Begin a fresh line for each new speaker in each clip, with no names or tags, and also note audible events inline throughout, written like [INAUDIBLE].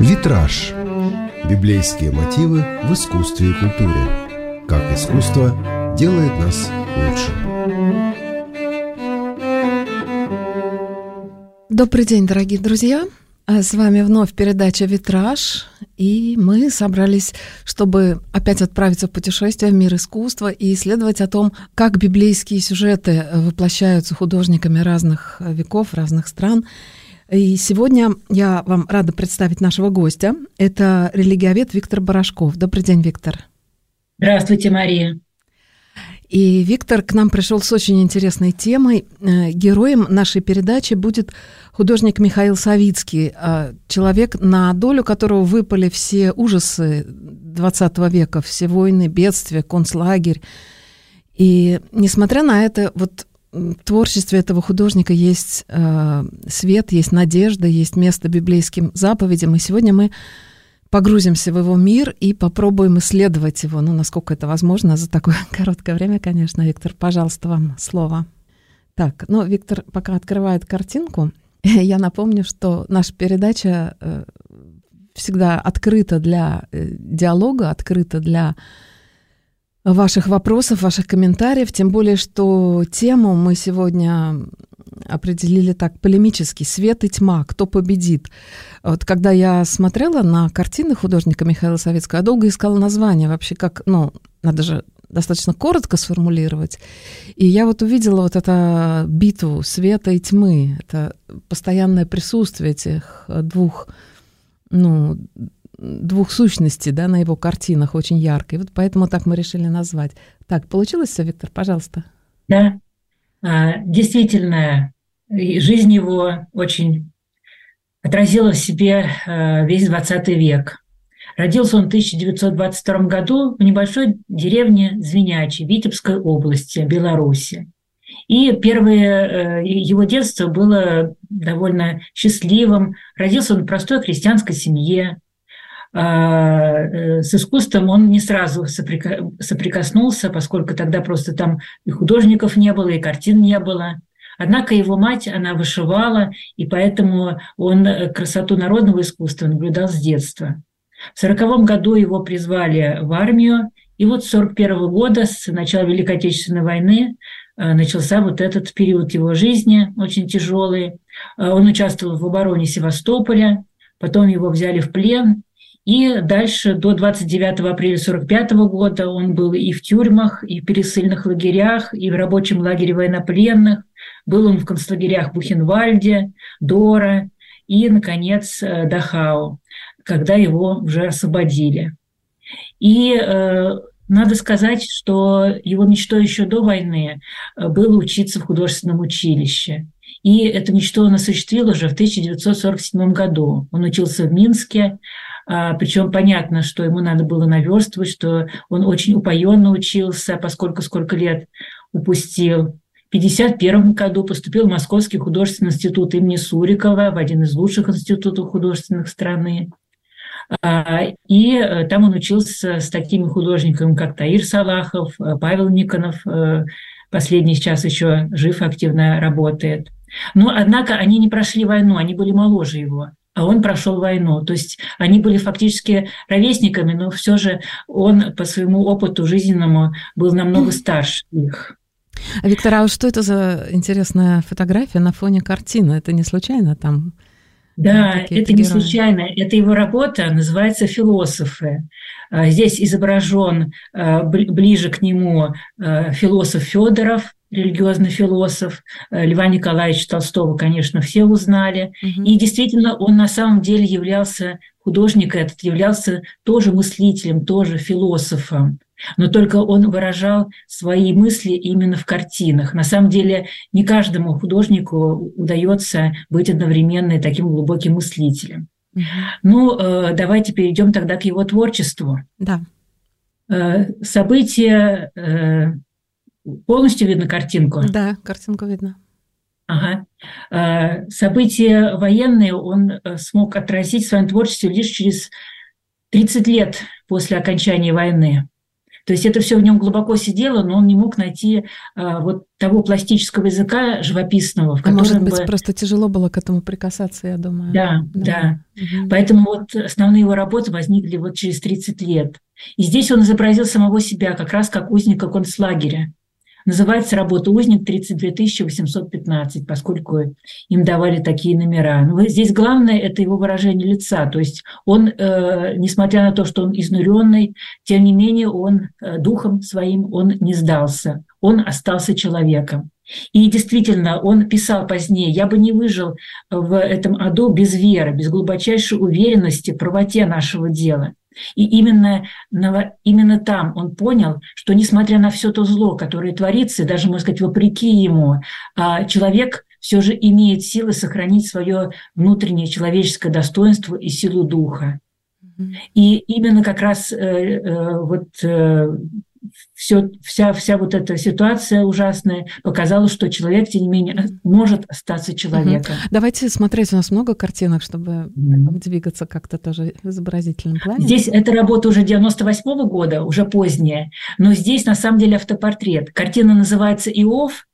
Витраж. Библейские мотивы в искусстве и культуре. Как искусство делает нас лучше.
Добрый день, дорогие друзья! А с вами вновь передача «Витраж», и мы собрались, чтобы опять отправиться в путешествие в мир искусства и исследовать о том, как библейские сюжеты воплощаются художниками разных веков, разных стран. И сегодня я вам рада представить нашего гостя. Это религиовед Виктор Барашков. Добрый день, Виктор.
Здравствуйте, Мария.
И Виктор к нам пришел с очень интересной темой. Э, героем нашей передачи будет художник Михаил Савицкий, э, человек, на долю которого выпали все ужасы XX века, все войны, бедствия, концлагерь. И несмотря на это, вот творчестве этого художника есть э, свет, есть надежда, есть место библейским заповедям. И сегодня мы погрузимся в его мир и попробуем исследовать его, ну, насколько это возможно за такое [LAUGHS] короткое время, конечно. Виктор, пожалуйста, вам слово. Так, ну, Виктор пока открывает картинку. [LAUGHS] Я напомню, что наша передача э, всегда открыта для э, диалога, открыта для ваших вопросов, ваших комментариев, тем более, что тему мы сегодня определили так полемически «Свет и тьма. Кто победит?». Вот когда я смотрела на картины художника Михаила Советского, я долго искала название вообще, как, ну, надо же достаточно коротко сформулировать. И я вот увидела вот эту битву света и тьмы, это постоянное присутствие этих двух, ну, двух сущностей, да, на его картинах очень ярко. И вот поэтому так мы решили назвать. Так, получилось все, Виктор, пожалуйста?
Да, а, действительно, жизнь его очень отразила в себе а, весь 20 век. Родился он в 1922 году в небольшой деревне Звенячий Витебской области, Беларуси. И первое э, его детство было довольно счастливым. Родился он в простой крестьянской семье. А, э, с искусством он не сразу соприкоснулся, поскольку тогда просто там и художников не было, и картин не было. Однако его мать, она вышивала, и поэтому он э, красоту народного искусства наблюдал с детства. В сороковом году его призвали в армию, и вот с 41 года, с начала Великой Отечественной войны, э, начался вот этот период его жизни, очень тяжелый. Он участвовал в обороне Севастополя, потом его взяли в плен, и дальше до 29 апреля 1945 года он был и в тюрьмах, и в пересыльных лагерях, и в рабочем лагере военнопленных. Был он в концлагерях Бухенвальде, Дора и, наконец, э, Дахау, когда его уже освободили. И э, надо сказать, что его мечтой еще до войны э, было учиться в художественном училище. И эту мечту он осуществил уже в 1947 году. Он учился в Минске, Причем понятно, что ему надо было наверстывать, что он очень упоенно учился, поскольку сколько лет упустил. В 1951 году поступил в Московский художественный институт имени Сурикова, в один из лучших институтов художественных страны. А, и э, там он учился с такими художниками, как Таир Салахов, э, Павел Никонов, э, последний сейчас еще жив, активно работает. Но, однако, они не прошли войну, они были моложе его а он прошел войну. То есть они были фактически ровесниками, но все же он по своему опыту жизненному был намного старше их.
Виктор, а что это за интересная фотография на фоне картины? Это не случайно там?
Да, это не случайно. Это его работа, называется «Философы». А, здесь изображен а, ближе к нему а, философ Федоров, религиозный философ э, Льва Николаевича Толстого, конечно, все узнали. Угу. И действительно, он на самом деле являлся, художник этот являлся тоже мыслителем, тоже философом. Но только он выражал свои мысли именно в картинах. На самом деле не каждому художнику удается быть одновременно таким глубоким мыслителем. Угу. Ну, э, давайте перейдем тогда к его творчеству.
Да.
Э, события Полностью видно картинку?
Да, картинку видно.
Ага. А, события военные он э, смог отразить в своем творчестве лишь через 30 лет после окончания войны. То есть это все в нем глубоко сидело, но он не мог найти а, вот того пластического языка живописного,
в котором а может быть, бы... просто тяжело было к этому прикасаться, я думаю.
Да, да. да. Угу. Поэтому вот основные его работы возникли вот через 30 лет. И здесь он изобразил самого себя как раз как узника концлагеря. Называется работа «Узник 32 815», поскольку им давали такие номера. Но здесь главное – это его выражение лица. То есть он, э, несмотря на то, что он изнуренный, тем не менее он э, духом своим он не сдался. Он остался человеком. И действительно, он писал позднее, я бы не выжил в этом аду без веры, без глубочайшей уверенности в правоте нашего дела. И именно, именно там он понял, что несмотря на все то зло, которое творится, даже, можно сказать, вопреки ему, а, человек все же имеет силы сохранить свое внутреннее человеческое достоинство и силу духа. И именно как раз э, э, вот э, все, вся, вся вот эта ситуация ужасная показала, что человек, тем не менее, может остаться человеком.
Угу. Давайте смотреть, у нас много картинок, чтобы угу. двигаться как-то тоже в изобразительном плане.
Здесь эта работа уже 98 -го года, уже поздняя, но здесь на самом деле автопортрет. Картина называется «Иов»,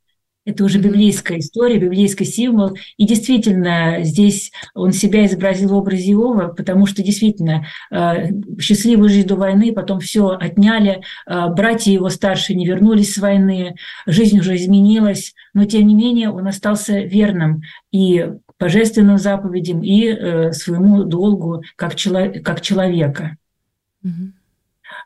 это уже библейская история, библейский символ. И действительно, здесь он себя изобразил в образе Иова, потому что действительно э, счастливую жизнь до войны, потом все отняли, э, братья его старшие не вернулись с войны, жизнь уже изменилась, но тем не менее он остался верным и божественным заповедям, и э, своему долгу как, как человека. Mm-hmm.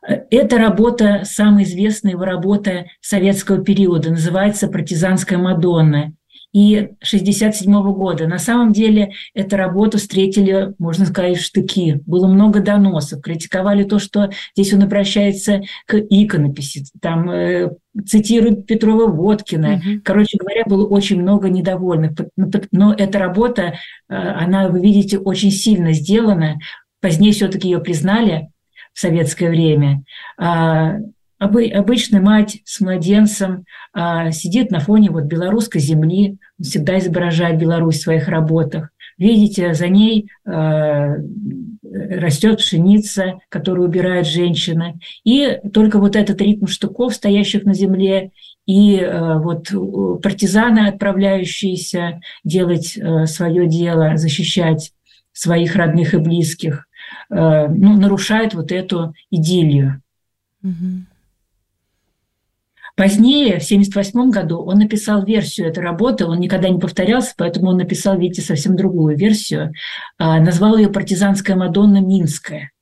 Эта работа, самая известная его работа советского периода, называется «Партизанская Мадонна» и 1967 года. На самом деле эту работу встретили, можно сказать, в штыки. Было много доносов, критиковали то, что здесь он обращается к иконописи, там э, цитирует Петрова Водкина. Угу. Короче говоря, было очень много недовольных. Но эта работа, э, она, вы видите, очень сильно сделана. Позднее все-таки ее признали, в советское время. А, обычная мать с младенцем а, сидит на фоне вот белорусской земли, всегда изображает Беларусь в своих работах. Видите, за ней а, растет пшеница, которую убирает женщина. И только вот этот ритм штуков, стоящих на земле, и вот партизаны, отправляющиеся делать свое дело, защищать своих родных и близких, ну, нарушает вот эту идиллию. Угу. Позднее, в 1978 году, он написал версию этой работы, он никогда не повторялся, поэтому он написал, видите, совсем другую версию. А, назвал ее «Партизанская Мадонна Минская».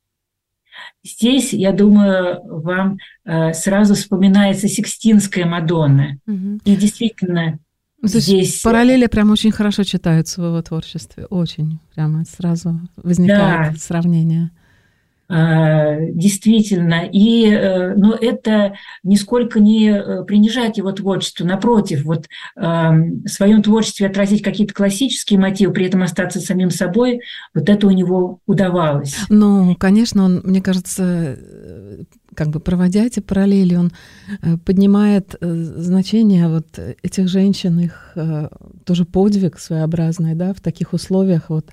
Здесь, я думаю, вам э, сразу вспоминается Сикстинская Мадонна. Угу. И действительно,
ну, то здесь... параллели прям очень хорошо читаются в его творчестве. Очень. Прямо сразу возникает да. сравнение.
А, действительно. И, э, но это нисколько не э, принижает его творчество. Напротив, вот в своем творчестве отразить какие-то классические мотивы, при этом остаться самим собой, вот это у него удавалось.
Ну, конечно, он, мне кажется, как бы проводя эти параллели, он э, поднимает э, значение вот этих женщин, их э, тоже подвиг своеобразный, да, в таких условиях вот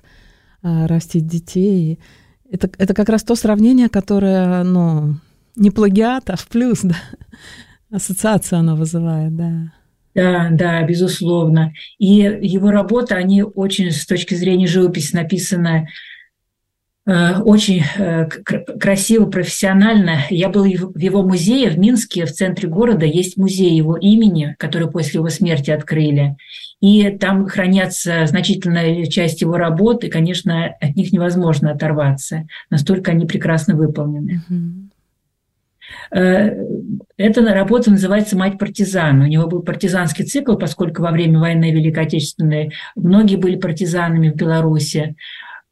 растить детей. Это, это как раз то сравнение, которое, ну, не плагиат, а в плюс, да, ассоциация она вызывает, да.
Да, да, безусловно. И его работы, они очень с точки зрения живописи написаны Э, очень э, красиво, профессионально. Я был в его музее в Минске, в центре города, есть музей его имени, который после его смерти открыли. И там хранятся значительная часть его работ, и, конечно, от них невозможно оторваться. Настолько они прекрасно выполнены. Э, эта работа называется «Мать партизан». У него был партизанский цикл, поскольку во время войны Великой Отечественной многие были партизанами в Беларуси.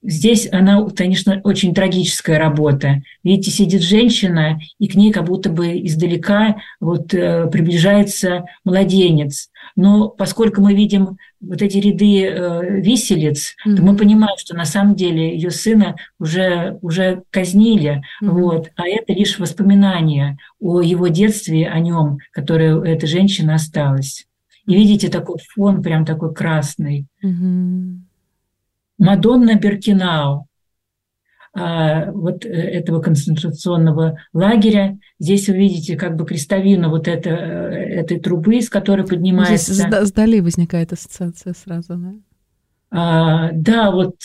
Здесь она, конечно, очень трагическая работа. Видите, сидит женщина, и к ней как будто бы издалека вот, э, приближается младенец. Но поскольку мы видим вот эти ряды э, виселиц, mm-hmm. то мы понимаем, что на самом деле ее сына уже, уже казнили. Mm-hmm. Вот, а это лишь воспоминание о его детстве, о нем, которое у этой женщины осталось. И видите, такой фон прям такой красный. Mm-hmm. Мадонна Беркинау, а, вот э, этого концентрационного лагеря. Здесь вы видите как бы крестовину вот это, этой трубы, из которой поднимается... Здесь
сдали возникает ассоциация сразу, да?
А, да, вот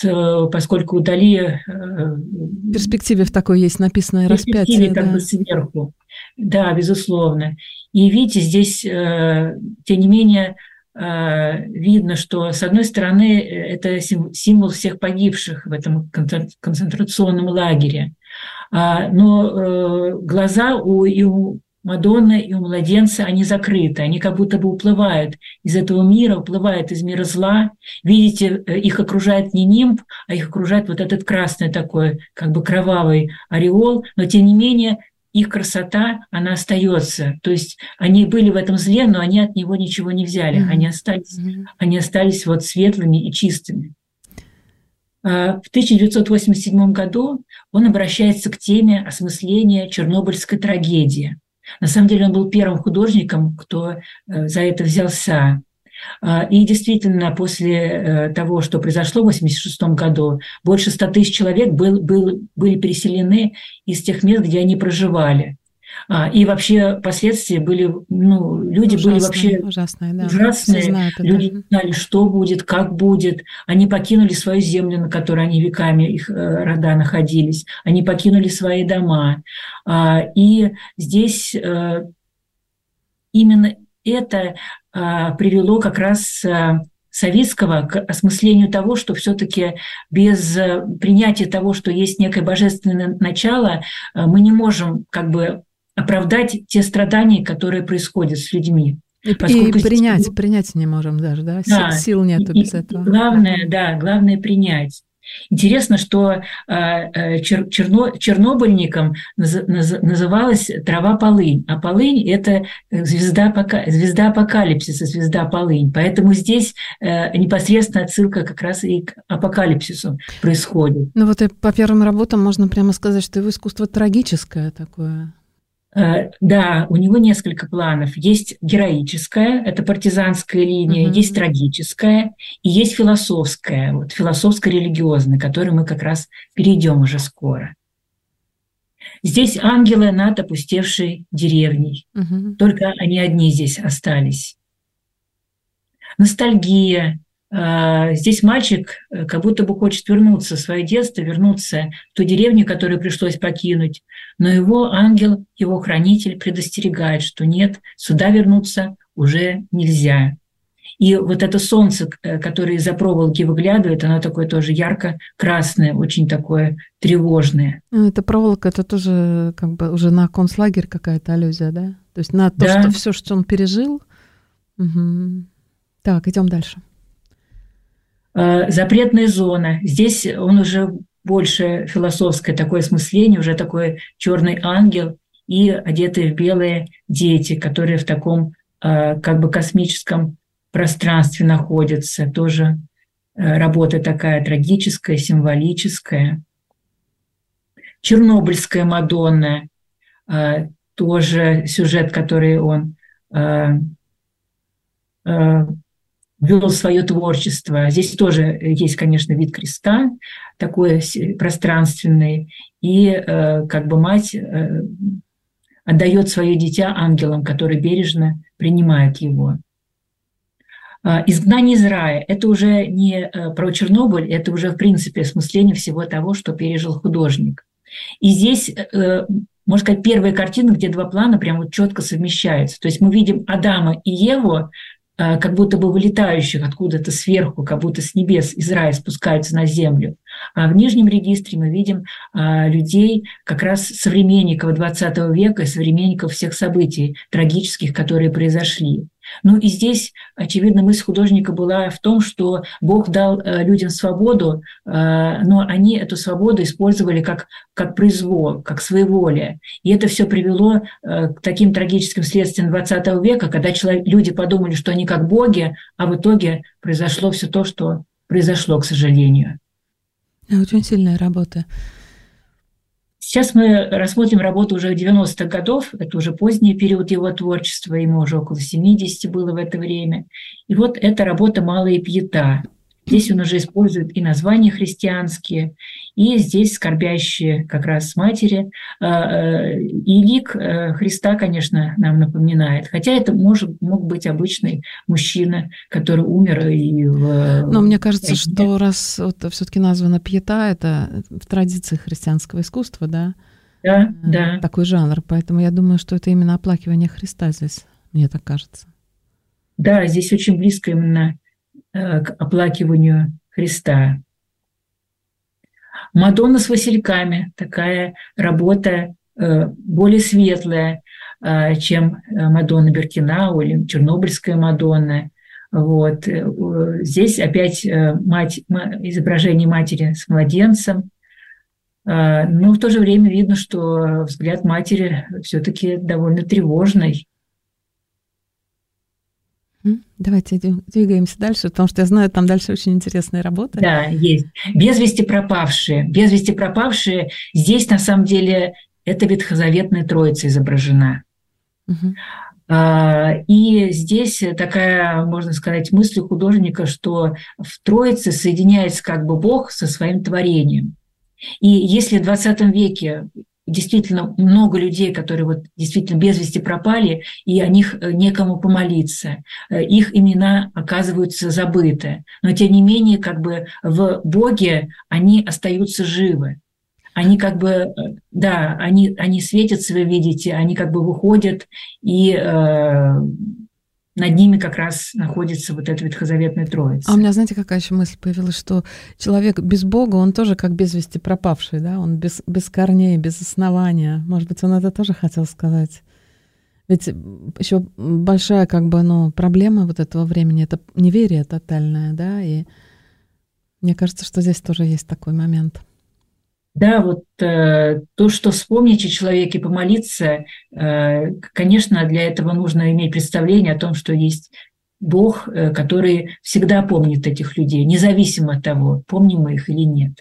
поскольку удали...
В перспективе в такой есть написанное распятие.
как да. бы сверху. Да, безусловно. И видите, здесь, тем не менее, видно, что, с одной стороны, это символ всех погибших в этом концентрационном лагере, а, но э, глаза у, и у Мадонны, и у младенца, они закрыты, они как будто бы уплывают из этого мира, уплывают из мира зла. Видите, э, их окружает не нимб, а их окружает вот этот красный такой, как бы кровавый ореол, но тем не менее их красота, она остается. То есть они были в этом зле, но они от него ничего не взяли. Mm-hmm. Они остались, mm-hmm. они остались вот светлыми и чистыми. А, в 1987 году он обращается к теме осмысления чернобыльской трагедии. На самом деле он был первым художником, кто э, за это взялся. А, и действительно, после э, того, что произошло в 1986 году, больше 100 тысяч человек был, был, были переселены из тех мест, где они проживали. А, и вообще последствия были, ну, люди ужасные, были вообще ужасные, да. ужасные. люди не знали, что будет, как будет. Они покинули свою землю, на которой они веками, их э, рода находились. Они покинули свои дома. А, и здесь э, именно это привело как раз э, Советского к осмыслению того, что все-таки без принятия того, что есть некое божественное начало, мы не можем как бы оправдать те страдания, которые происходят с людьми.
И, и принять, здесь... принять не можем даже, да? да Сил нету и, без этого.
Главное, да, главное принять. Интересно, что э, э, чер, черно, чернобыльником наз, наз, называлась трава полынь, а полынь – это звезда, звезда апокалипсиса, звезда полынь. Поэтому здесь э, непосредственно отсылка как раз и к апокалипсису происходит.
Ну вот и по первым работам можно прямо сказать, что его искусство трагическое такое.
Э, да, у него несколько планов. Есть героическая, это партизанская линия, mm-hmm. есть трагическая и есть философская, вот философско-религиозная, к которой мы как раз перейдем уже скоро. Здесь ангелы над опустевшей деревней. Mm-hmm. Только они одни здесь остались. Ностальгия, здесь мальчик э, как будто бы хочет вернуться в свое детство, вернуться в ту деревню, которую пришлось покинуть. Но его ангел, его хранитель предостерегает, что нет, сюда вернуться уже нельзя. И вот это солнце, э, которое из-за проволоки выглядывает, оно такое тоже ярко-красное, очень такое тревожное.
Ну, это проволока, это тоже как бы уже на концлагерь какая-то аллюзия, да? То есть на то, да. что все, что он пережил. Угу. Так, идем дальше.
Э, запретная зона. Здесь он уже больше философское такое осмысление, уже такой черный ангел и одетые в белые дети, которые в таком э, как бы космическом пространстве находятся. Тоже э, работа такая трагическая, символическая. Чернобыльская Мадонна, тоже сюжет, который он вел свое творчество. Здесь тоже есть, конечно, вид креста, такой пространственный, и э, как бы мать э, отдает свое дитя ангелам, которые бережно принимают его. А, Изгнание из рая – это уже не э, про Чернобыль, это уже, в принципе, осмысление всего того, что пережил художник. И здесь можно сказать, первая картина, где два плана прямо вот четко совмещаются. То есть мы видим Адама и Еву Э, как будто бы вылетающих откуда-то сверху, как будто с небес из рая спускаются на землю. А в нижнем регистре мы видим а, людей, как раз современников XX века, современников всех событий трагических, которые произошли. Ну и здесь, очевидно, мысль художника была в том, что Бог дал э, людям свободу, э, но они эту свободу использовали как, как произвол, как своеволие. И это все привело э, к таким трагическим следствиям XX века, когда человек, люди подумали, что они как боги, а в итоге произошло все то, что произошло, к сожалению.
Очень сильная работа.
Сейчас мы рассмотрим работу уже 90-х годов, это уже поздний период его творчества, ему уже около 70 было в это время. И вот эта работа «Малая пьета». Здесь он уже использует и названия христианские, и здесь скорбящие как раз матери. И лик Христа, конечно, нам напоминает. Хотя это может, мог быть обычный мужчина, который умер и в...
Но мне кажется, что раз вот все-таки названа пьета, это в традиции христианского искусства, да?
Да, да.
Такой жанр. Поэтому я думаю, что это именно оплакивание Христа здесь, мне так кажется.
Да, здесь очень близко именно э, к оплакиванию Христа. Мадонна с васильками. Такая работа э, более светлая, э, чем Мадонна Беркинау или Чернобыльская Мадонна. Вот. Здесь опять мать, изображение матери с младенцем. Но в то же время видно, что взгляд матери все-таки довольно тревожный.
Давайте двигаемся дальше, потому что я знаю, там дальше очень интересная работа.
Да, есть. Без вести пропавшие. Без вести пропавшие. Здесь, на самом деле, это ветхозаветная троица изображена. Угу. И здесь такая, можно сказать, мысль художника, что в Троице соединяется как бы Бог со своим творением. И если в 20 веке действительно много людей, которые вот действительно без вести пропали, и о них э, некому помолиться. Э, их имена оказываются забыты. Но тем не менее, как бы в Боге они остаются живы. Они как бы, э, да, они, они светятся, вы видите, они как бы выходят и э, над ними как раз находится вот эта ветхозаветная троица.
А у меня, знаете, какая еще мысль появилась, что человек без Бога, он тоже как без вести пропавший, да, он без, без корней, без основания. Может быть, он это тоже хотел сказать. Ведь еще большая как бы, ну, проблема вот этого времени — это неверие тотальное, да, и мне кажется, что здесь тоже есть такой момент.
Да, вот э, то, что вспомнить о человеке, помолиться, э, конечно, для этого нужно иметь представление о том, что есть Бог, э, который всегда помнит этих людей, независимо от того, помним мы их или нет.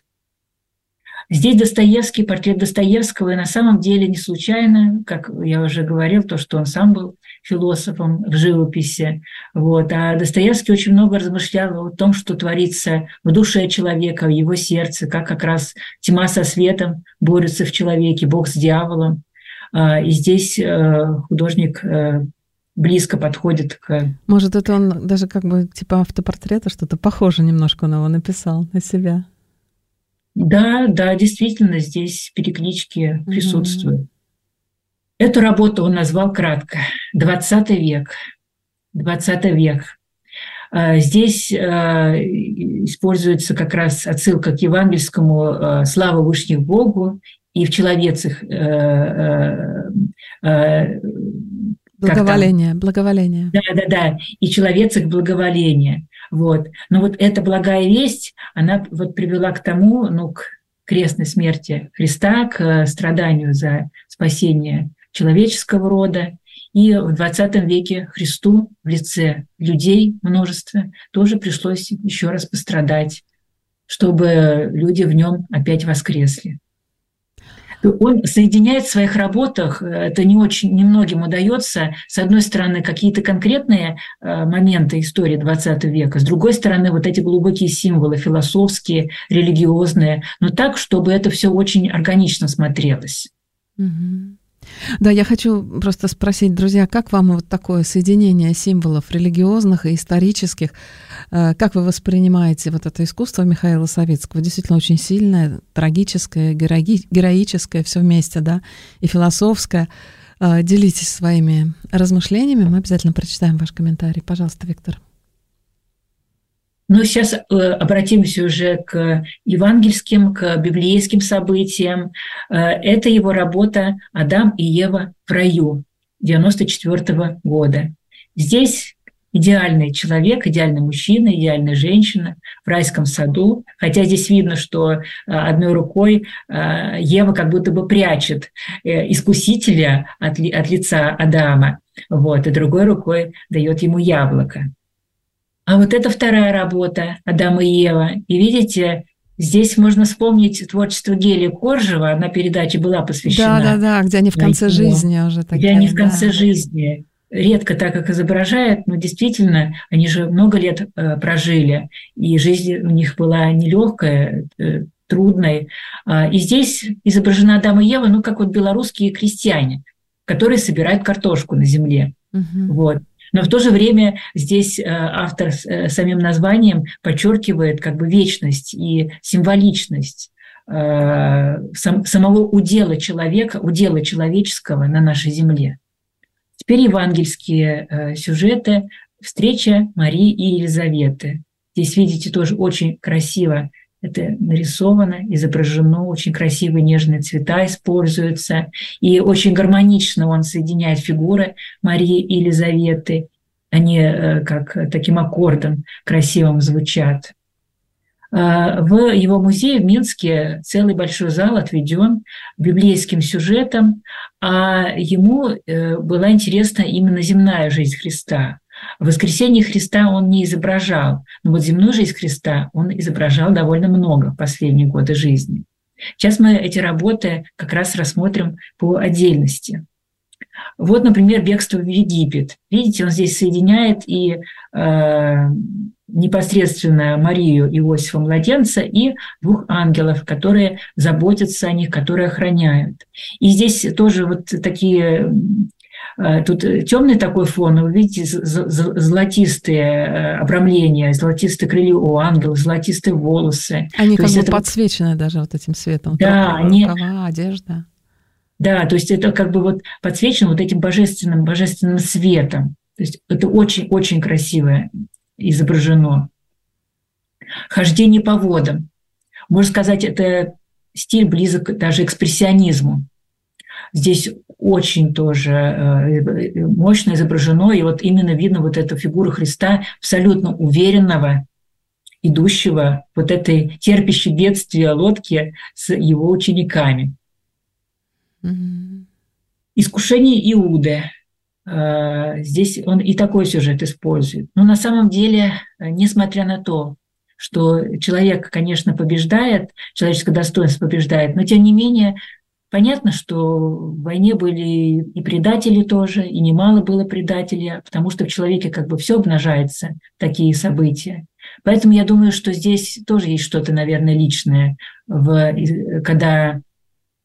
Здесь Достоевский, портрет Достоевского, и на самом деле не случайно, как я уже говорил, то, что он сам был философом в живописи. Вот. А Достоевский очень много размышлял о том, что творится в душе человека, в его сердце, как как раз тьма со светом борются в человеке, Бог с дьяволом. А, и здесь э, художник э, близко подходит к...
Может, это он даже как бы типа автопортрета что-то похоже немножко на его написал, на себя.
Да, да, действительно, здесь переклички присутствуют. Эту работу он назвал кратко «20 век». 20 век. А, здесь а, используется как раз отсылка к евангельскому а, «Слава Вышних Богу» и в человецах
Благоволение, благоволение.
Да, да, да. И человецах благоволение. Вот. Но вот эта благая весть, она вот привела к тому, ну, к крестной смерти Христа, к страданию за спасение человеческого рода. И в 20 веке Христу в лице людей множество тоже пришлось еще раз пострадать, чтобы люди в нем опять воскресли. Он соединяет в своих работах, это не очень немногим удается, с одной стороны, какие-то конкретные э, моменты истории XX века, с другой стороны, вот эти глубокие символы, философские, религиозные, но так, чтобы это все очень органично смотрелось.
Угу. Да, я хочу просто спросить, друзья, как вам вот такое соединение символов религиозных и исторических, э, как вы воспринимаете вот это искусство Михаила Савицкого? Действительно очень сильное, трагическое, героическое, все вместе, да, и философское. Э, делитесь своими размышлениями, мы обязательно прочитаем ваш комментарий. Пожалуйста, Виктор.
Но сейчас э, обратимся уже к евангельским, к библейским событиям. Э, это его работа «Адам и Ева в раю» 94 года. Здесь идеальный человек, идеальный мужчина, идеальная женщина в райском саду. Хотя здесь видно, что э, одной рукой Ева как будто бы прячет искусителя от, от лица Адама, вот, и другой рукой дает ему яблоко. А вот это вторая работа Адама и Ева. И видите, здесь можно вспомнить творчество Гели Коржева, на передаче была посвящена.
Да, да, да, где они в конце жизни уже.
Такие, где они в конце да. жизни. редко так их изображают, но действительно, они же много лет э, прожили, и жизнь у них была нелегкая, э, трудной. А, и здесь изображена Адам и Ева, ну, как вот белорусские крестьяне, которые собирают картошку на земле. Угу. Вот. Но в то же время здесь э, автор самим названием подчеркивает как бы вечность и символичность самого удела человека, удела человеческого на нашей земле. Теперь евангельские э, сюжеты «Встреча Марии и Елизаветы». Здесь, видите, тоже очень красиво это нарисовано, изображено, очень красивые нежные цвета используются, и очень гармонично он соединяет фигуры Марии и Елизаветы. Они э, как таким аккордом красивым звучат. А, в его музее в Минске целый большой зал отведен библейским сюжетом, а ему э, была интересна именно земная жизнь Христа. В воскресенье Христа он не изображал, но вот земную жизнь Христа он изображал довольно много в последние годы жизни. Сейчас мы эти работы как раз рассмотрим по отдельности. Вот, например, бегство в Египет. Видите, он здесь соединяет и э, непосредственно Марию Иосифа Младенца и двух ангелов, которые заботятся о них, которые охраняют. И здесь тоже вот такие Тут темный такой фон, вы видите золотистые э, обрамления, золотистые крылья у ангела, золотистые волосы.
Они то как бы это... подсвечены даже вот этим светом.
Да, они...
Рукава, одежда.
Да, то есть это как бы вот подсвечено вот этим божественным, божественным светом. То есть это очень-очень красиво изображено. Хождение по водам. Можно сказать, это стиль близок даже экспрессионизму. Здесь очень тоже э, мощно изображено, и вот именно видно вот эту фигуру Христа абсолютно уверенного, идущего вот этой терпящей бедствия лодки с его учениками. Mm-hmm. Искушение Иуды. Э, здесь он и такой сюжет использует. Но на самом деле, э, несмотря на то, что человек, конечно, побеждает, человеческое достоинство побеждает, но тем не менее понятно, что в войне были и предатели тоже, и немало было предателей, потому что в человеке как бы все обнажается, такие события. Поэтому я думаю, что здесь тоже есть что-то, наверное, личное, в, когда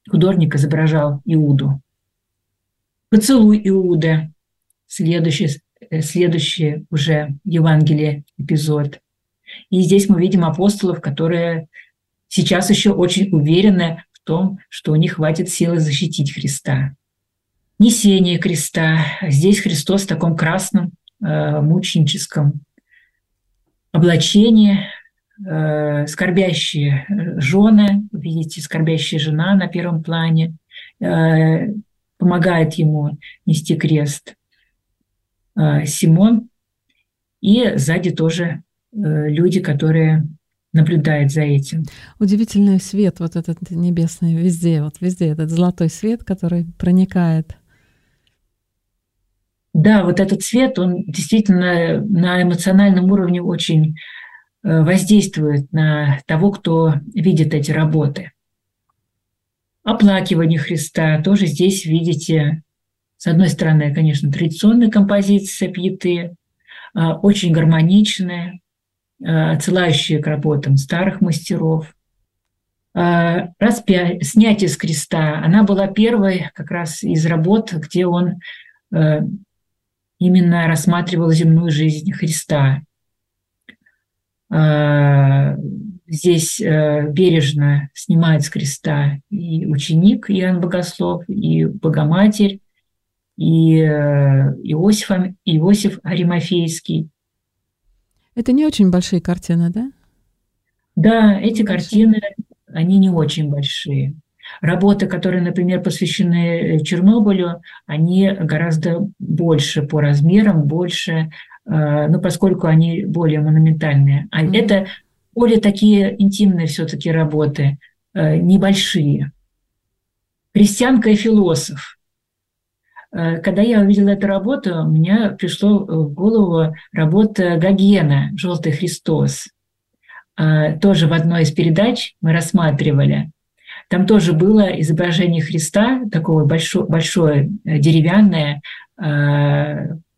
художник изображал Иуду. Поцелуй Иуда следующий, э, следующий уже Евангелие эпизод. И здесь мы видим апостолов, которые сейчас еще очень уверены в том, что у них хватит силы защитить Христа. Несение креста. Здесь Христос в таком красном э, мученическом облачении, э, скорбящие жены, видите, скорбящая жена на первом плане, э, помогает ему нести крест. Э, Симон, и сзади тоже э, люди, которые наблюдают за этим.
Удивительный свет вот этот небесный везде, вот везде этот золотой свет, который проникает.
Да, вот этот свет, он действительно на эмоциональном уровне очень э, воздействует на того, кто видит эти работы. Оплакивание Христа тоже здесь видите с одной стороны, конечно, традиционная композиция пьеты, а, очень гармоничная, а, отсылающая к работам старых мастеров. А, распя... Снятие с креста, она была первой как раз из работ, где он именно рассматривал земную жизнь Христа. Здесь бережно снимает с креста и ученик Иоанн Богослов, и Богоматерь, и э, Иосиф, Иосиф Аримофейский.
Это не очень большие картины, да?
Да, эти картины, они не очень большие. Работы, которые, например, посвящены э, Чернобылю, они гораздо больше по размерам, больше, э, ну, поскольку они более монументальные. А mm-hmm. это более такие интимные все-таки работы, небольшие. Христианка и философ. Э, когда я увидела эту работу, у меня пришло в голову работа Гогена «Желтый Христос». Э, тоже в одной из передач мы рассматривали. там тоже было изображение Христа, такое большое, большое деревянное,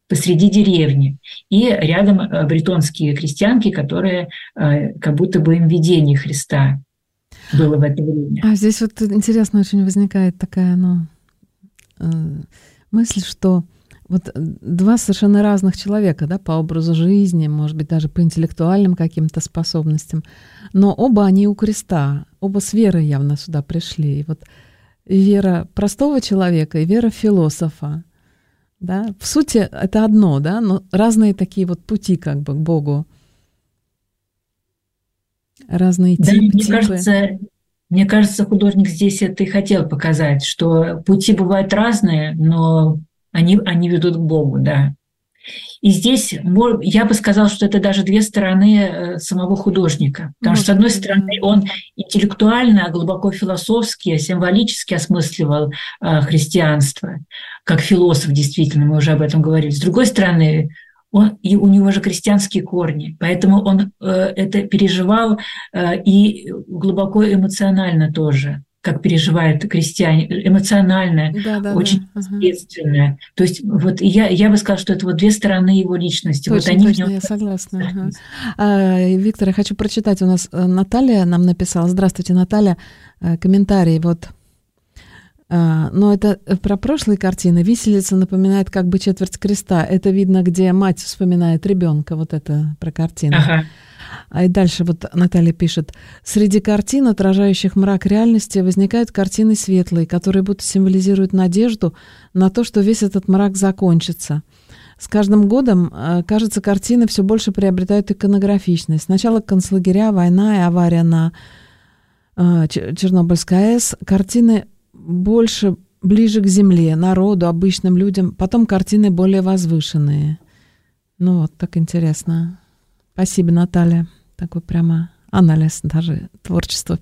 посреди деревни. И рядом бретонские крестьянки, которые как будто бы им видение Христа было в это время.
А здесь вот интересно очень возникает такая ну, мысль, что вот два совершенно разных человека, да, по образу жизни, может быть, даже по интеллектуальным каким-то способностям, но оба они у креста, оба с верой явно сюда пришли. И вот вера простого человека и вера философа, да, в сути это одно, да, но разные такие вот пути как бы к Богу. Разные
да,
типы.
Мне кажется, мне кажется, художник здесь это и хотел показать, что пути бывают разные, но они, они ведут к Богу, да. И здесь я бы сказала, что это даже две стороны э, самого художника. Потому что, с одной стороны, он интеллектуально, глубоко философски, символически осмысливал э, христианство, как философ, действительно, мы уже об этом говорили. С другой стороны, он, и у него же крестьянские корни, поэтому он э, это переживал и глубоко эмоционально тоже как переживают крестьяне, эмоциональное, да, да, очень да. ответственное. То есть вот я, я бы сказала, что это вот две стороны его личности.
Точно,
вот они
точно, я согласна. Ага. А, Виктор, я хочу прочитать. У нас э, Наталья нам написала. Здравствуйте, Наталья. Э, комментарий вот. А, но это про прошлые картины. Виселица напоминает как бы четверть креста. Это видно, где мать вспоминает ребенка. Вот это про картину. Ага. А и дальше вот Наталья пишет. Среди картин, отражающих мрак реальности, возникают картины светлые, которые будто символизируют надежду на то, что весь этот мрак закончится. С каждым годом, э, кажется, картины все больше приобретают иконографичность. Сначала концлагеря, война и авария на э, Чернобыльской АЭС. Картины больше ближе к земле, народу, обычным людям. Потом картины более возвышенные. Ну вот, так интересно. Спасибо, Наталья. Такой прямо анализ даже творчества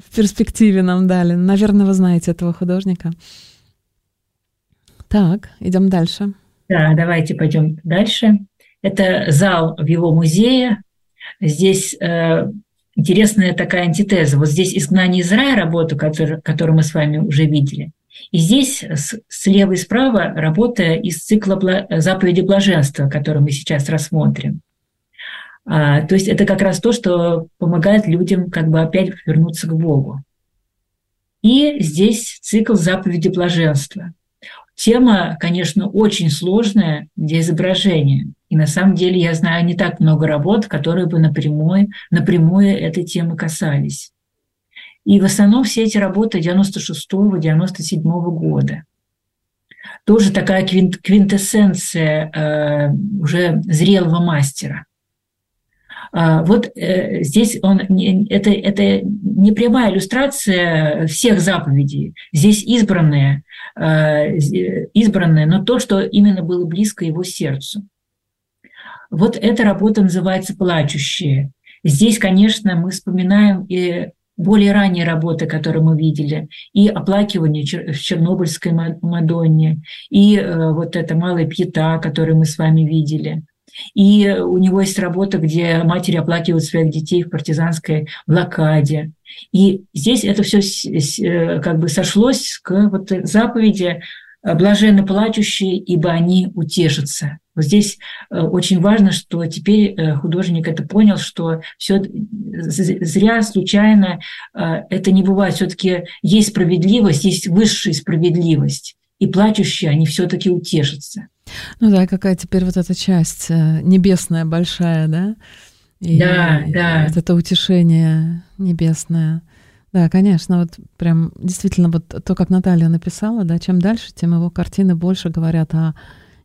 в перспективе нам дали. Наверное, вы знаете этого художника. Так, идем дальше.
Да, давайте пойдем дальше. Это зал в его музее. Здесь э, интересная такая антитеза. Вот здесь «Изгнание из рая» работа, которую, которую мы с вами уже видели. И здесь слева и справа работа из цикла «Заповеди блаженства», который мы сейчас рассмотрим. А, то есть это как раз то, что помогает людям как бы опять вернуться к Богу. И здесь цикл заповеди блаженства. Тема, конечно, очень сложная для изображения. И на самом деле я знаю не так много работ, которые бы напрямую, напрямую этой темы касались. И в основном все эти работы 96-97 года. Тоже такая квинтэссенция э, уже зрелого мастера – а, вот э, здесь он, это, это не прямая иллюстрация всех заповедей. Здесь избранные, а, избранные, но то, что именно было близко его сердцу. Вот эта работа называется «Плачущие». Здесь, конечно, мы вспоминаем и более ранние работы, которые мы видели, и оплакивание в Чернобыльской Мадонне, и э, вот эта малая пьета, которую мы с вами видели. И у него есть работа, где матери оплакивают своих детей в партизанской блокаде. И здесь это все э, как бы сошлось к вот заповеди э, «блаженны плачущие, ибо они утешатся». Вот здесь э, очень важно, что теперь художник это понял, что все зря, случайно это не бывает. Все-таки есть справедливость, есть высшая справедливость. И плачущие, они все-таки утешатся.
Ну да, какая теперь вот эта часть э, небесная большая, да?
И да, да.
Вот это утешение небесное. Да, конечно, вот прям действительно вот то, как Наталья написала, да, чем дальше, тем его картины больше говорят о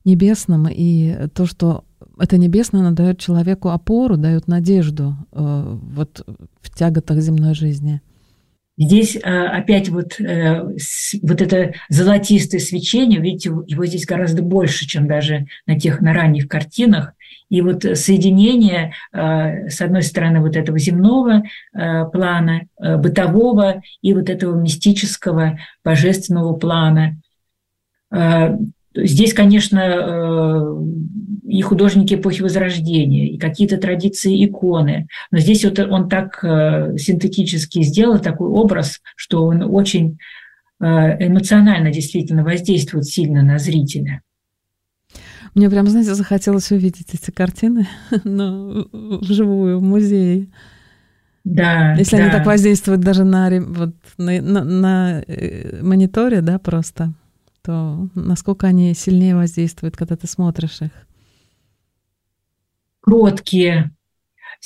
небесном, и то, что это небесное, оно дает человеку опору, дает надежду э, вот в тяготах земной жизни.
Здесь а, опять вот, э, вот это золотистое свечение, видите, его здесь гораздо больше, чем даже на тех, на ранних картинах. И вот соединение, а, с одной стороны, вот этого земного а, плана, бытового, и вот этого мистического, божественного плана. Здесь, конечно, э, и художники эпохи Возрождения, и какие-то традиции иконы. Но здесь вот он так э, синтетически сделал такой образ, что он очень э, эмоционально действительно воздействует сильно на зрителя.
Мне прям, знаете, захотелось увидеть эти картины [LAUGHS] ну, вживую в музее.
Да.
Если
да.
они так воздействуют даже на, вот, на, на, на мониторе, да, просто то насколько они сильнее воздействуют, когда ты смотришь их?
Кроткие,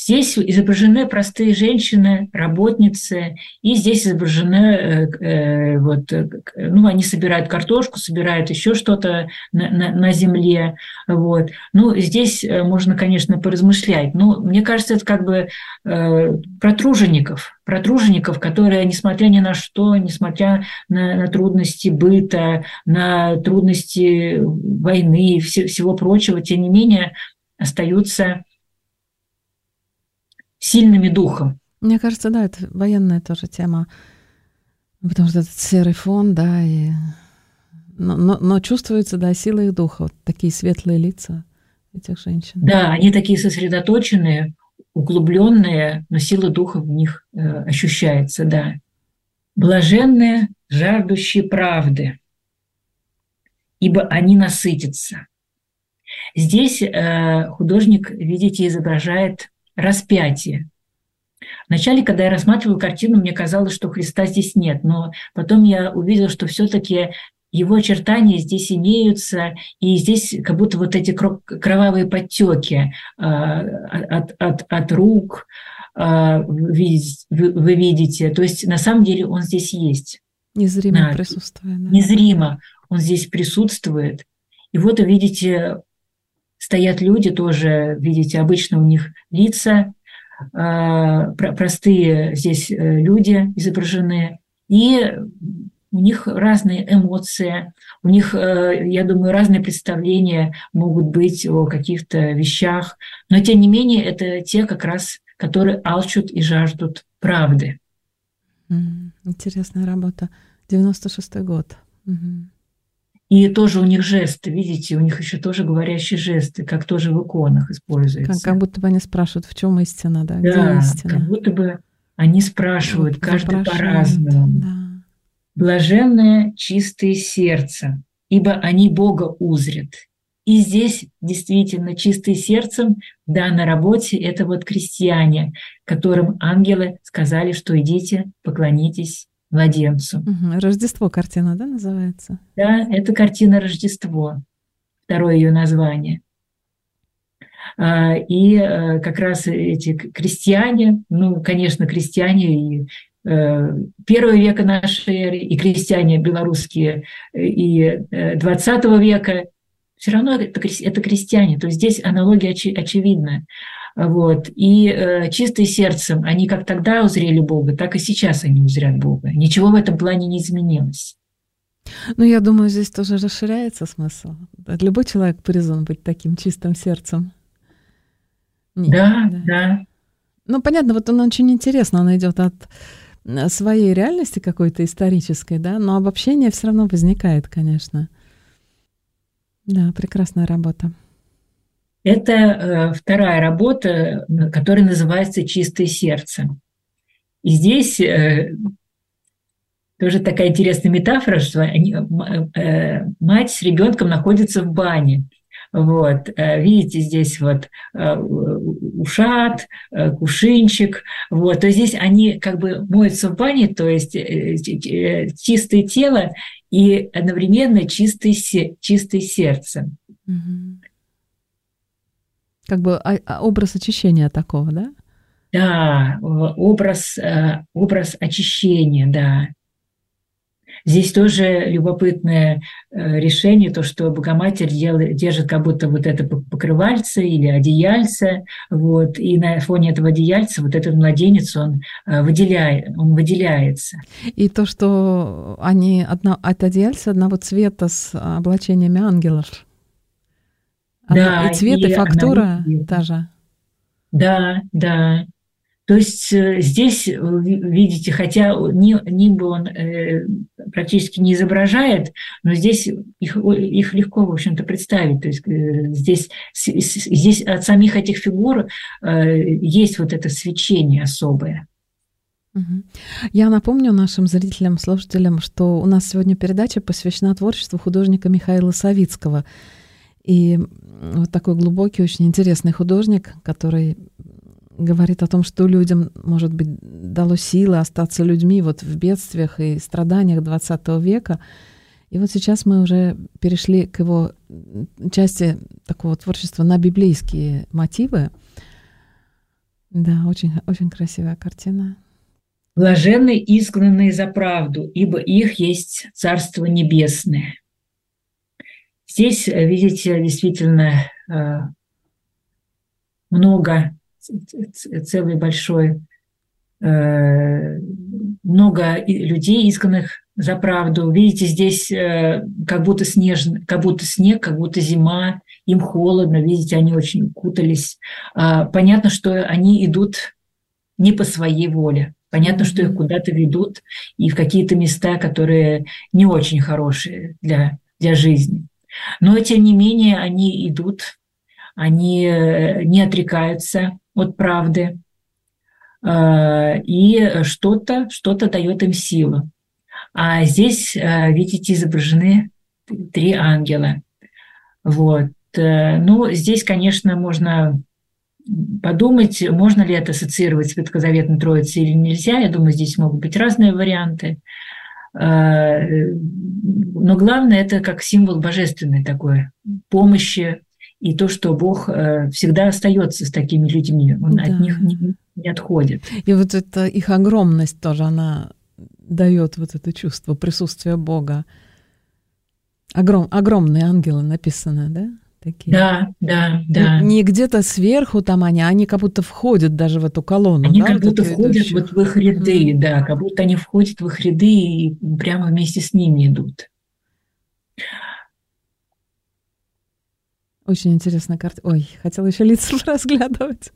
Здесь изображены простые женщины, работницы, и здесь изображены, э, э, вот, э, ну, они собирают картошку, собирают еще что-то на, на, на земле. Вот. Ну, здесь можно, конечно, поразмышлять, но мне кажется, это как бы э, про тружеников, про тружеников, которые, несмотря ни на что, несмотря на, на трудности быта, на трудности войны и всего прочего, тем не менее, остаются сильными духом.
Мне кажется, да, это военная тоже тема. Потому что этот серый фон, да, и... Но, но, но чувствуется, да, сила их духа, вот такие светлые лица этих женщин.
Да, они такие сосредоточенные, углубленные, но сила духа в них э, ощущается, да. Блаженные, жаждущие правды, ибо они насытятся. Здесь э, художник, видите, изображает распятие. Вначале, когда я рассматривала картину, мне казалось, что Христа здесь нет, но потом я увидела, что все-таки его очертания здесь имеются, и здесь как будто вот эти кровавые подтеки а, от, от, от рук а, вы, вы видите. То есть на самом деле он здесь есть.
Незримо да, присутствует.
Да. Незримо он здесь присутствует. И вот видите, стоят люди тоже, видите, обычно у них лица, а, простые здесь э, люди изображены, и у них разные эмоции, у них, э, я думаю, разные представления могут быть о каких-то вещах, но тем не менее это те как раз, которые алчут и жаждут правды.
Интересная работа. 96-й год. Угу.
И тоже у них жесты, видите, у них еще тоже говорящие жесты, как тоже в иконах используются.
Как, как будто бы они спрашивают, в чем истина, да?
Да, Где истина? как будто бы они спрашивают, вот, каждый по-разному. Да. Блаженное чистое сердце, ибо они Бога узрят. И здесь действительно чистые сердцем, да, на работе это вот крестьяне, которым ангелы сказали, что идите, поклонитесь младенцу.
Угу. Рождество картина, да, называется?
Да, это картина Рождество, второе ее название. А, и э, как раз эти крестьяне, ну, конечно, крестьяне и э, первого века нашей эры, и крестьяне белорусские, и 20 э, века, все равно это, это крестьяне. То есть здесь аналогия очи, очевидна. Вот. И э, чистые сердцем они как тогда узрели Бога, так и сейчас они узрят Бога. Ничего в этом плане не изменилось.
Ну, я думаю, здесь тоже расширяется смысл. Любой человек призван быть таким чистым сердцем.
Нет, да, да, да.
Ну, понятно, вот он очень интересно, он идет от э, своей реальности какой-то исторической, да, но обобщение все равно возникает, конечно. Да, прекрасная работа.
Это э, вторая работа, которая называется «Чистое сердце». И здесь э, тоже такая интересная метафора, что они, э, мать с ребенком находятся в бане. Вот, видите, здесь вот ушат, кушинчик, вот, то здесь они как бы моются в бане, то есть чистое тело и одновременно чистое, чистое сердце. Угу.
Как бы а, а, образ очищения такого, да?
Да, образ, э, образ очищения, да. Здесь тоже любопытное э, решение, то, что Богоматерь делает, держит как будто вот это покрывальце или одеяльце, вот, и на фоне этого одеяльца вот этот младенец, он, э, выделяет, он выделяется.
И то, что они одно, от одеяльца одного цвета с облачениями ангелов.
Да,
и цвет, и, и фактура та же.
Да, да. То есть э, здесь, видите, хотя нимбы он э, практически не изображает, но здесь их, их легко, в общем-то, представить. То есть э, здесь, здесь от самих этих фигур есть вот это свечение особое.
Я напомню нашим зрителям, слушателям, что у нас сегодня передача посвящена творчеству художника Михаила Савицкого. И вот такой глубокий, очень интересный художник, который говорит о том, что людям, может быть, дало силы остаться людьми вот в бедствиях и страданиях 20 века. И вот сейчас мы уже перешли к его части такого творчества на библейские мотивы. Да, очень, очень красивая картина.
Блаженны изгнанные за правду, ибо их есть Царство Небесное. Здесь, видите, действительно э, много целый большой, э, много людей, исканных за правду. Видите, здесь э, как будто снежно, как будто снег, как будто зима, им холодно, видите, они очень укутались. А, понятно, что они идут не по своей воле. Понятно, что их куда-то ведут и в какие-то места, которые не очень хорошие для, для жизни. Но, тем не менее, они идут, они э, не отрекаются, от правды, э, и что-то что дает им силу. А здесь, э, видите, изображены три ангела. Вот. Ну, здесь, конечно, можно подумать, можно ли это ассоциировать с Ветхозаветной Троицей или нельзя. Я думаю, здесь могут быть разные варианты. Но главное, это как символ божественной такой помощи, и то, что Бог э, всегда остается с такими людьми, Он да. от них не, не отходит.
И вот эта их огромность тоже, она дает вот это чувство присутствия Бога. Огром, огромные ангелы написаны, да?
Такие. Да, да, да.
Не, не где-то сверху там они, они как будто входят даже в эту колонну.
Они
да,
как будто входят идущих. вот в их ряды, mm-hmm. да, как будто они входят в их ряды и прямо вместе с ними идут.
Очень интересная карта. Ой, хотела еще лица [LAUGHS] разглядывать.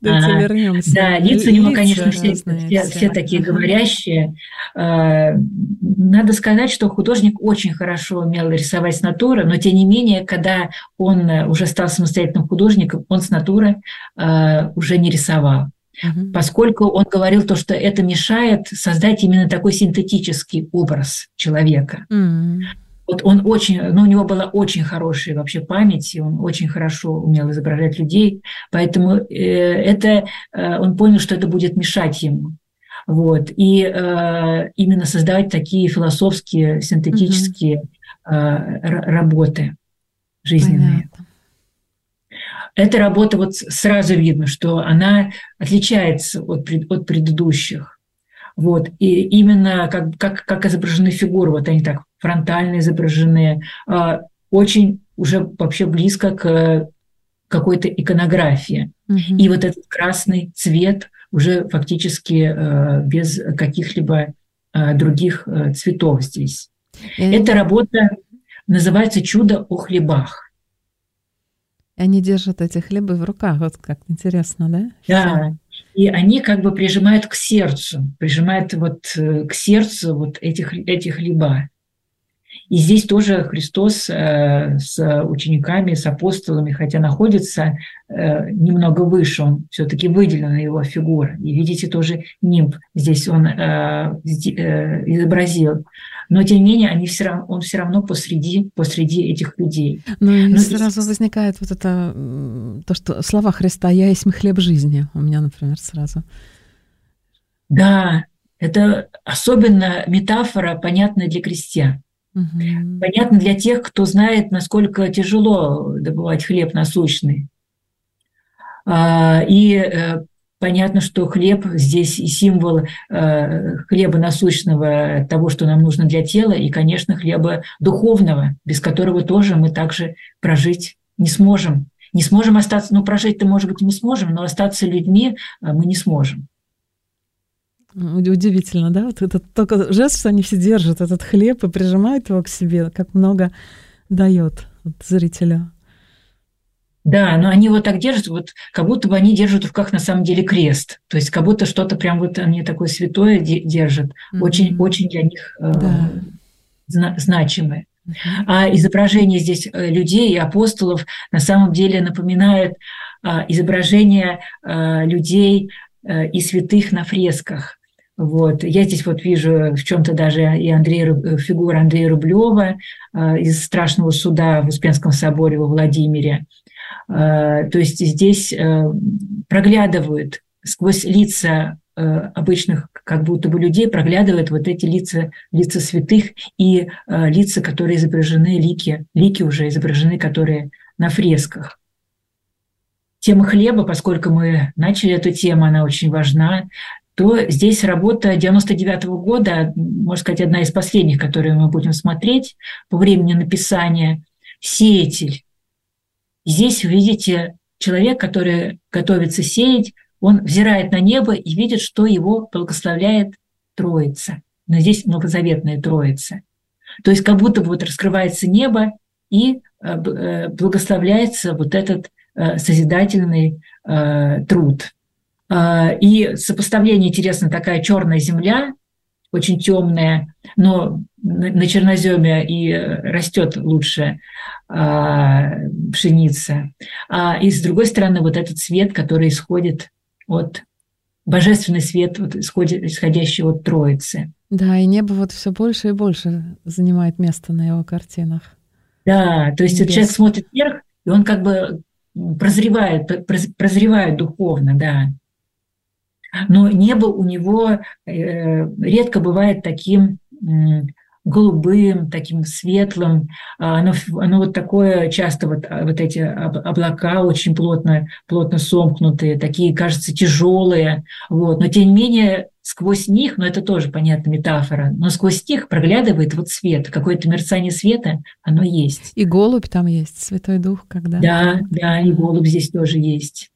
Давайте
а, вернемся. Да, лица у него, конечно, все, все, все такие говорящие. А, надо сказать, что художник очень хорошо умел рисовать с натуры, но тем не менее, когда он уже стал самостоятельным художником, он с натуры а, уже не рисовал. Угу. Поскольку он говорил то, что это мешает создать именно такой синтетический образ человека. Угу. Вот он очень, ну, у него была очень хорошая вообще память, и он очень хорошо умел изображать людей, поэтому э, это, э, он понял, что это будет мешать ему. Вот. И э, именно создавать такие философские, синтетические угу. э, работы жизненные. Понятно. Эта работа вот сразу видно, что она отличается от, от предыдущих. Вот. И именно как, как, как изображены фигуры, вот они так фронтально изображены, а, очень уже вообще близко к какой-то иконографии. Угу. И вот этот красный цвет уже фактически а, без каких-либо а, других цветов здесь. И... Эта работа называется «Чудо о хлебах».
И они держат эти хлебы в руках, вот как интересно, да?
Да, и они как бы прижимают к сердцу, прижимают вот э, к сердцу вот этих, эти хлеба. И здесь тоже Христос э, с учениками, с апостолами, хотя находится э, немного выше, он все-таки выделена его фигура. И видите, тоже нимб здесь он э, изобразил. Но тем не менее, они все равно, он все равно посреди, посреди этих людей.
Ну и Но сразу здесь... возникает вот это, то, что слова Христа «Я есть хлеб жизни» у меня, например, сразу.
Да, это особенно метафора, понятная для крестьян. Угу. Понятно для тех, кто знает, насколько тяжело добывать хлеб насущный. А, и э, понятно, что хлеб здесь и символ э, хлеба насущного, того, что нам нужно для тела, и, конечно, хлеба духовного, без которого тоже мы также прожить не сможем. Не сможем остаться, ну, прожить-то, может быть, мы сможем, но остаться людьми э, мы не сможем.
Удивительно, да? Вот это только жест, что они все держат этот хлеб и прижимают его к себе, как много дает зрителю.
Да, но они вот так держат, вот как будто бы они держат в руках на самом деле крест. То есть как будто что-то прям вот они такое святое держат. Mm-hmm. Очень, очень для них э, да. зна- значимое. Mm-hmm. А изображение здесь э, людей и апостолов на самом деле напоминает э, изображение э, людей э, и святых на фресках. Вот. Я здесь вот вижу в чем-то даже и Андрея, э, фигуру Андрея Рублева э, из «Страшного суда» в Успенском соборе во Владимире. Э, то есть здесь э, проглядывают сквозь лица э, обычных как будто бы людей проглядывают вот эти лица, лица святых и лица, которые изображены, лики, лики уже изображены, которые на фресках. Тема хлеба, поскольку мы начали эту тему, она очень важна, то здесь работа 99 -го года, можно сказать, одна из последних, которые мы будем смотреть по времени написания, «Сеятель», Здесь вы видите человек, который готовится сеять, он взирает на небо и видит, что его благословляет Троица. Но здесь многозаветная Троица. То есть как будто бы вот раскрывается небо и э, э, благословляется вот этот э, созидательный труд. И сопоставление интересно, такая черная земля, очень темная, но на черноземе и растет лучше а, пшеница. А и с другой стороны, вот этот свет, который исходит от божественный свет, вот исходит, исходящий от Троицы.
Да, и небо вот все больше и больше занимает место на его картинах.
Да, то есть Без... человек смотрит вверх, и он как бы прозревает, прозревает духовно, да. Но небо у него э, редко бывает таким голубым, таким светлым. А оно, оно вот такое часто, вот, а, вот эти облака очень плотно, плотно сомкнутые, такие, кажется, тяжелые. Вот. Но тем не менее, сквозь них, но ну, это тоже, понятно, метафора, но сквозь них проглядывает вот свет, какое-то мерцание света, оно есть.
И голубь там есть, Святой Дух, когда...
Да, да, и голубь здесь тоже есть.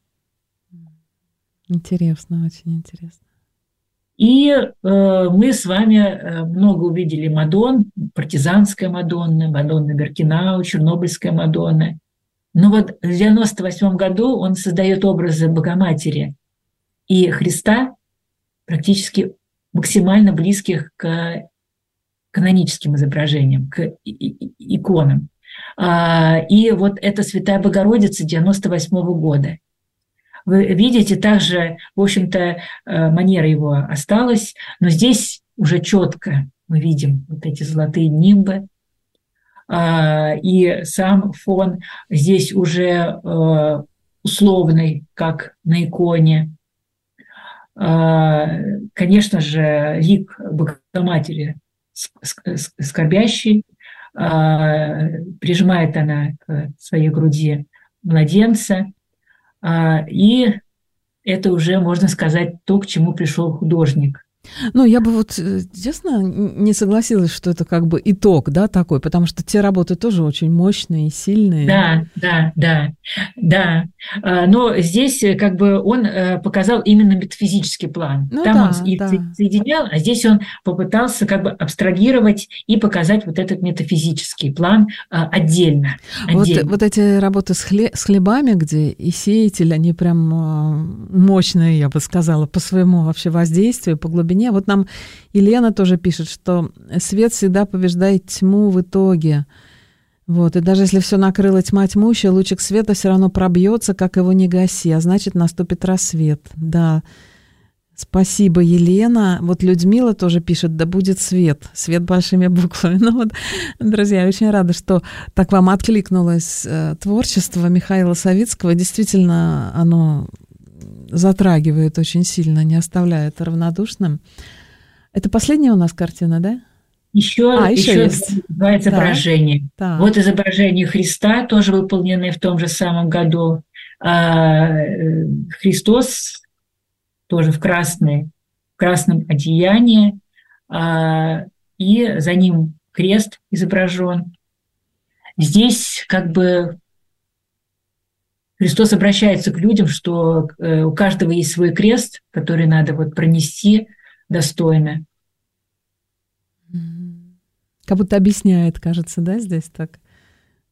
Интересно, очень интересно.
И э, мы с вами э, много увидели Мадон, партизанская Мадонна, Мадонна Беркинау, Чернобыльская Мадонна. Но вот в 98 году он создает образы Богоматери и Христа, практически максимально близких к каноническим изображениям, к иконам. А, и вот эта Святая Богородица 98 года – вы видите, также, в общем-то, э, манера его осталась, но здесь уже четко мы видим вот эти золотые нимбы, а, и сам фон здесь уже э, условный, как на иконе. А, конечно же, лик Богоматери скорбящий, а, прижимает она к своей груди младенца, и это уже, можно сказать, то, к чему пришел художник.
Ну, я бы вот, э, честно, не согласилась, что это как бы итог, да, такой, потому что те работы тоже очень мощные и сильные.
Да, да, да, да. А, но здесь э, как бы он э, показал именно метафизический план. Ну, Там да, он и да. соединял, а здесь он попытался как бы абстрагировать и показать вот этот метафизический план а, отдельно.
отдельно. Вот, вот эти работы с, хле, с хлебами, где и сеятель, они прям мощные, я бы сказала, по своему вообще воздействию, по глубине глубине. Вот нам Елена тоже пишет, что свет всегда побеждает тьму в итоге. Вот, и даже если все накрыло тьма тьмущая, лучик света все равно пробьется, как его не гаси, а значит, наступит рассвет. Да, Спасибо, Елена. Вот Людмила тоже пишет, да будет свет. Свет большими буквами. Ну вот, друзья, я очень рада, что так вам откликнулось э, творчество Михаила Савицкого. Действительно, оно затрагивает очень сильно, не оставляет равнодушным. Это последняя у нас картина, да?
Еще, а, еще, еще есть. два изображения. Да. Вот изображение Христа, тоже выполненное в том же самом году. А, э, Христос тоже в, красной, в красном одеянии, а, и за ним крест изображен. Здесь как бы Христос обращается к людям, что э, у каждого есть свой крест, который надо вот пронести достойно.
Как будто объясняет, кажется, да, здесь так?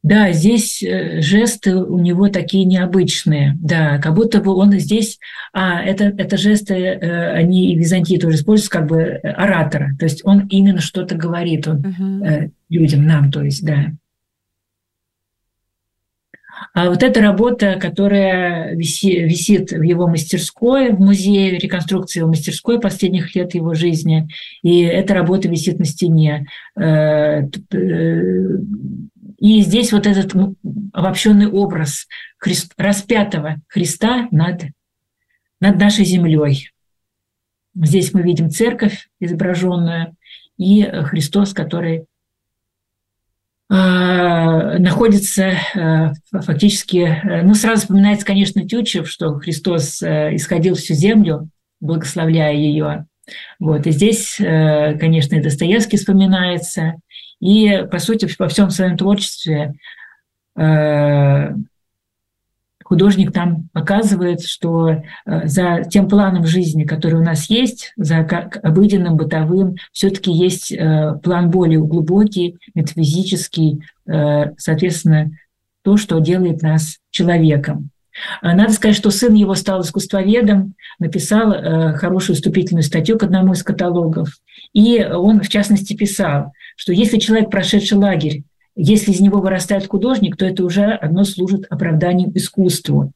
Да, здесь э, жесты у него такие необычные, да, как будто бы он здесь, а это, это жесты, э, они и в Византии тоже используются как бы оратора, то есть он именно что-то говорит он, uh-huh. людям, нам, то есть, да. А вот эта работа, которая виси, висит в его мастерской, в музее реконструкции его мастерской последних лет его жизни, и эта работа висит на стене. И здесь вот этот обобщенный образ Христ, распятого Христа над, над нашей землей. Здесь мы видим церковь изображенную и Христос, который э, находится э, фактически, э, ну сразу вспоминается, конечно, Тютчев, что Христос э, исходил всю землю, благословляя ее. Вот. И здесь, э, конечно, и Достоевский вспоминается, и, по сути, во всем своем творчестве э, художник там показывает, что э, за тем планом жизни, который у нас есть, за обыденным, бытовым, все-таки есть э, план более глубокий, метафизический, соответственно, то, что делает нас человеком. Надо сказать, что сын его стал искусствоведом, написал хорошую вступительную статью к одному из каталогов. И он, в частности, писал, что если человек, прошедший лагерь, если из него вырастает художник, то это уже одно служит оправданием искусству.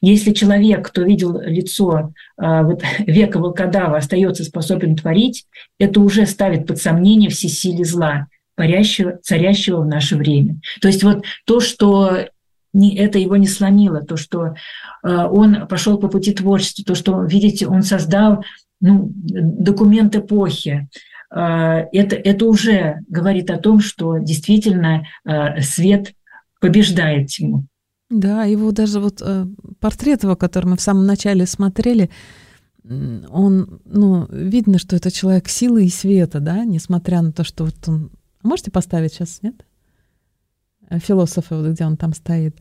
Если человек, кто видел лицо э, вот, [LAUGHS] века волкодава, остается способен творить, это уже ставит под сомнение все силы зла, парящего, царящего в наше время. То есть вот то, что не, это его не сломило, то, что э, он пошел по пути творчества, то, что, видите, он создал ну, документ эпохи, это, это уже говорит о том, что действительно э, свет побеждает тьму.
Да, его даже вот э, портрет его, который мы в самом начале смотрели, он, ну, видно, что это человек силы и света, да, несмотря на то, что вот он... Можете поставить сейчас, нет? Философы, вот где он там стоит.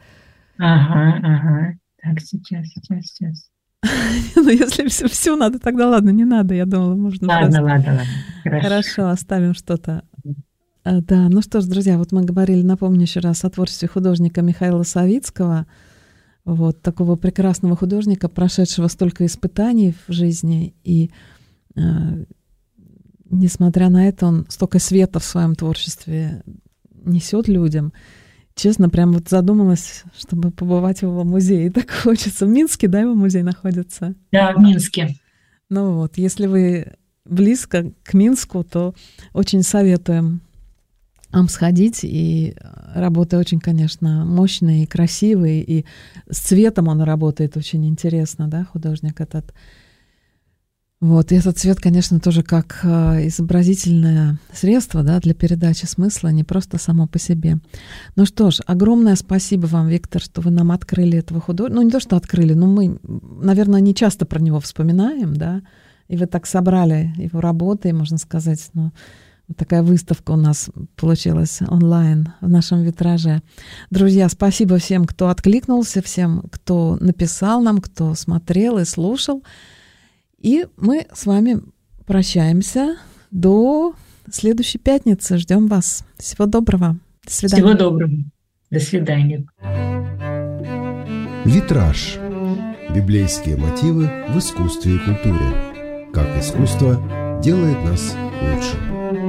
Ага, ага. Так, сейчас, сейчас, сейчас. [LAUGHS]
Ну, если все, все надо, тогда ладно, не надо. Я думала, можно
Ладно, ладно, ладно.
Хорошо. Хорошо, оставим что-то. А, да, ну что ж, друзья, вот мы говорили, напомню еще раз, о творчестве художника Михаила Савицкого, вот такого прекрасного художника, прошедшего столько испытаний в жизни, и э, несмотря на это, он столько света в своем творчестве несет людям. Честно, прям вот задумалась, чтобы побывать в его музее. [LAUGHS] Так хочется. В Минске, да, его музей находится?
Да, в Минске.
Ну вот, если вы близко к Минску, то очень советуем вам сходить. И работы очень, конечно, мощные и красивые. И с цветом он работает очень интересно, да, художник этот. Вот, и этот цвет, конечно, тоже как э, изобразительное средство да, для передачи смысла, не просто само по себе. Ну что ж, огромное спасибо вам, Виктор, что вы нам открыли этого художника. Ну, не то, что открыли, но мы, наверное, не часто про него вспоминаем, да, и вы так собрали его работы, можно сказать, ну, такая выставка у нас получилась онлайн в нашем витраже. Друзья, спасибо всем, кто откликнулся, всем, кто написал нам, кто смотрел и слушал. И мы с вами прощаемся до следующей пятницы. Ждем вас. Всего доброго.
До свидания. Всего доброго. До свидания.
Витраж. Библейские мотивы в искусстве и культуре. Как искусство делает нас лучше.